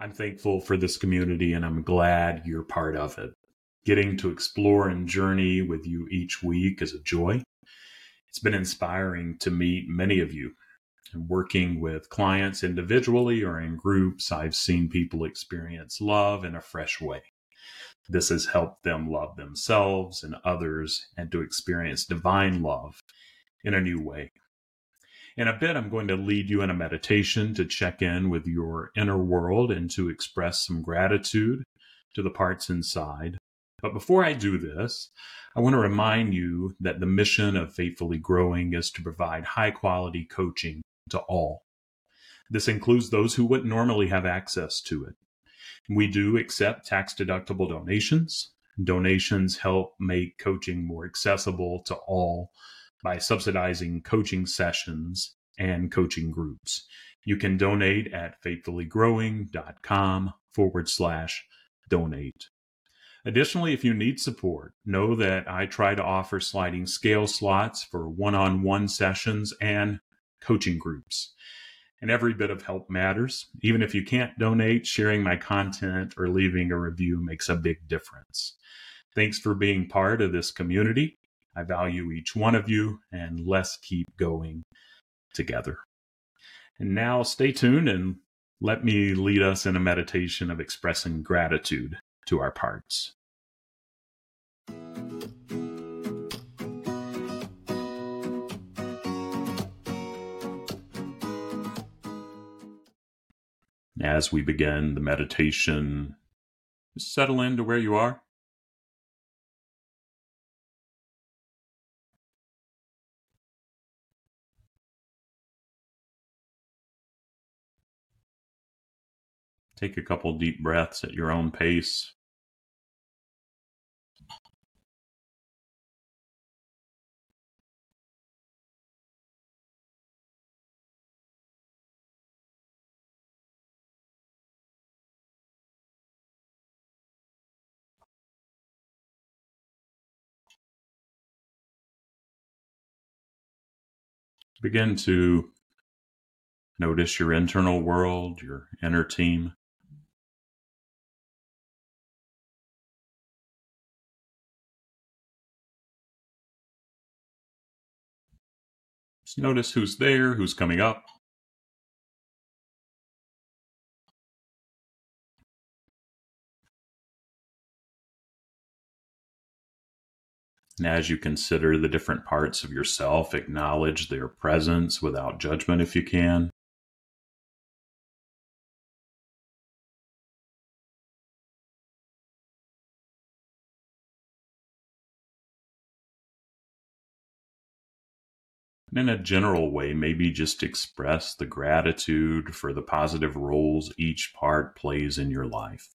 I'm thankful for this community and I'm glad you're part of it. Getting to explore and journey with you each week is a joy. It's been inspiring to meet many of you. And working with clients individually or in groups, I've seen people experience love in a fresh way. This has helped them love themselves and others and to experience divine love in a new way. In a bit, I'm going to lead you in a meditation to check in with your inner world and to express some gratitude to the parts inside. But before I do this, I want to remind you that the mission of Faithfully Growing is to provide high quality coaching to all. This includes those who wouldn't normally have access to it. We do accept tax deductible donations. Donations help make coaching more accessible to all by subsidizing coaching sessions and coaching groups. You can donate at faithfullygrowing.com forward slash donate. Additionally, if you need support, know that I try to offer sliding scale slots for one on one sessions and coaching groups. And every bit of help matters. Even if you can't donate, sharing my content or leaving a review makes a big difference. Thanks for being part of this community. I value each one of you, and let's keep going together. And now stay tuned and let me lead us in a meditation of expressing gratitude to our parts. As we begin the meditation, settle into where you are. Take a couple deep breaths at your own pace. Begin to notice your internal world, your inner team. Just notice who's there, who's coming up. And as you consider the different parts of yourself, acknowledge their presence without judgment if you can. And in a general way, maybe just express the gratitude for the positive roles each part plays in your life.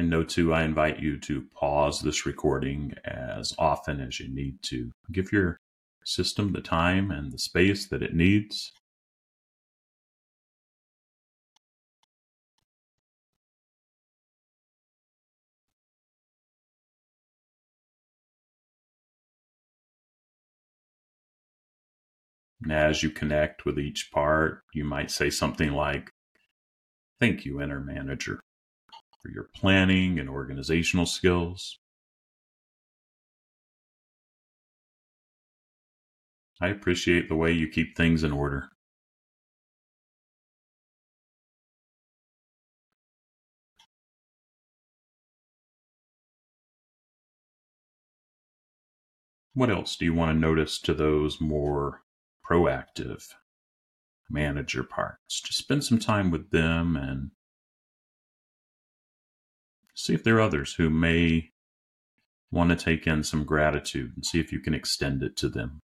And note too, I invite you to pause this recording as often as you need to. Give your system the time and the space that it needs. And as you connect with each part, you might say something like, Thank you, inner manager for your planning and organizational skills. I appreciate the way you keep things in order. What else do you want to notice to those more proactive manager parts? Just spend some time with them and see if there are others who may want to take in some gratitude and see if you can extend it to them.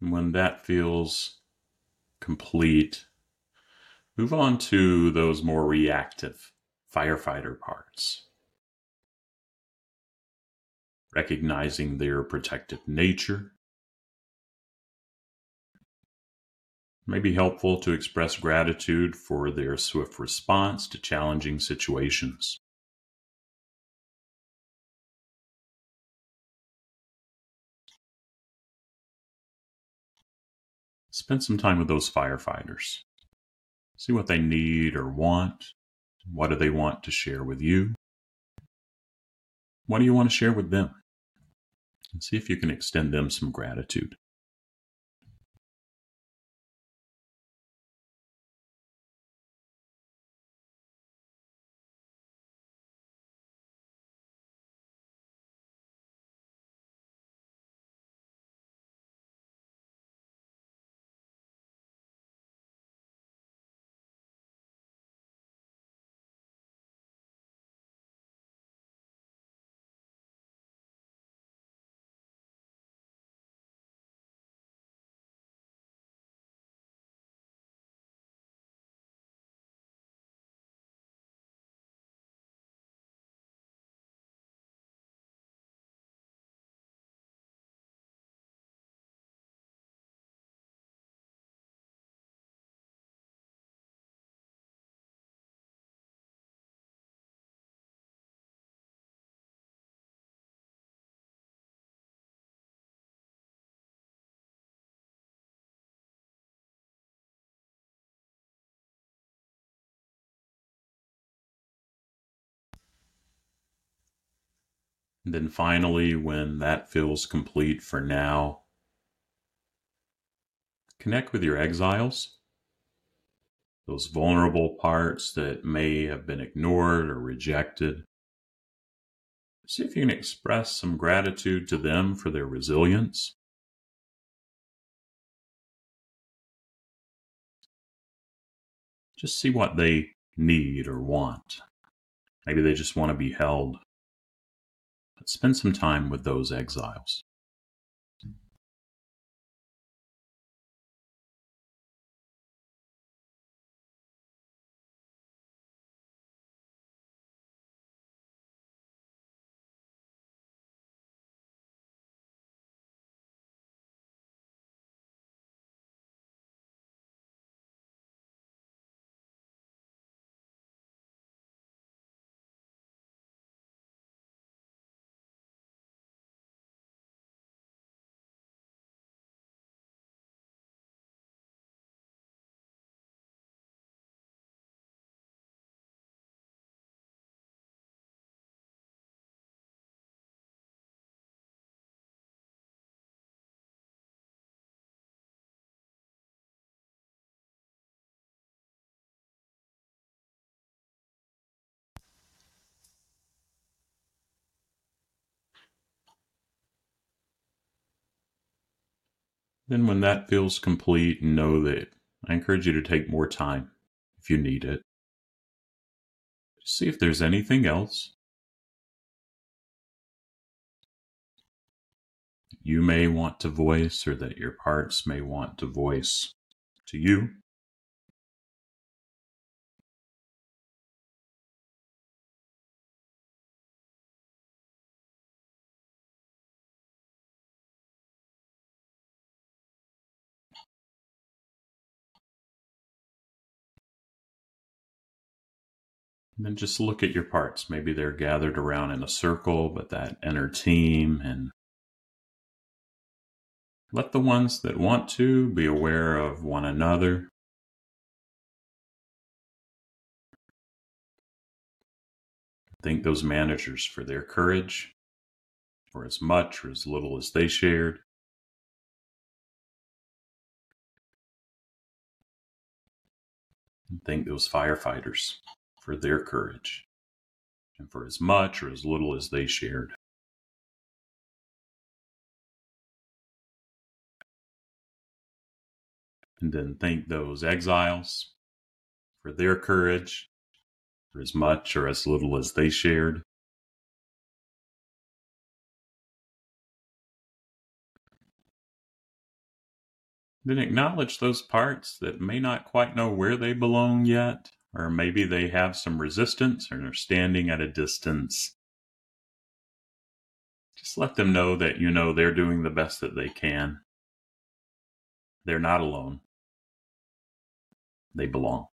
When that feels complete, move on to those more reactive firefighter parts. Recognizing their protective nature. may be helpful to express gratitude for their swift response to challenging situations. Spend some time with those firefighters. See what they need or want. What do they want to share with you? What do you want to share with them? And see if you can extend them some gratitude. And then finally, when that feels complete for now, connect with your exiles, those vulnerable parts that may have been ignored or rejected. See if you can express some gratitude to them for their resilience. Just see what they need or want. Maybe they just want to be held spend some time with those exiles. Then, when that feels complete, know that I encourage you to take more time if you need it. See if there's anything else you may want to voice or that your parts may want to voice to you. And then just look at your parts. Maybe they're gathered around in a circle, but that inner team and let the ones that want to be aware of one another. Thank those managers for their courage, for as much or as little as they shared. And thank those firefighters for their courage and for as much or as little as they shared. And then thank those exiles for their courage, for as much or as little as they shared. Then acknowledge those parts that may not quite know where they belong yet, or maybe they have some resistance and are standing at a distance. Just let them know that you know they're doing the best that they can. They're not alone. They belong.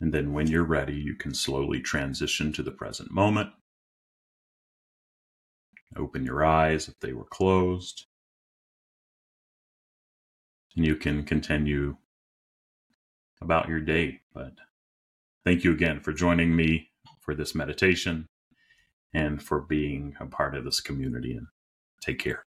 And then when you're ready, you can slowly transition to the present moment. Open your eyes if they were closed. And you can continue about your day. But thank you again for joining me for this meditation and for being a part of this community. And take care.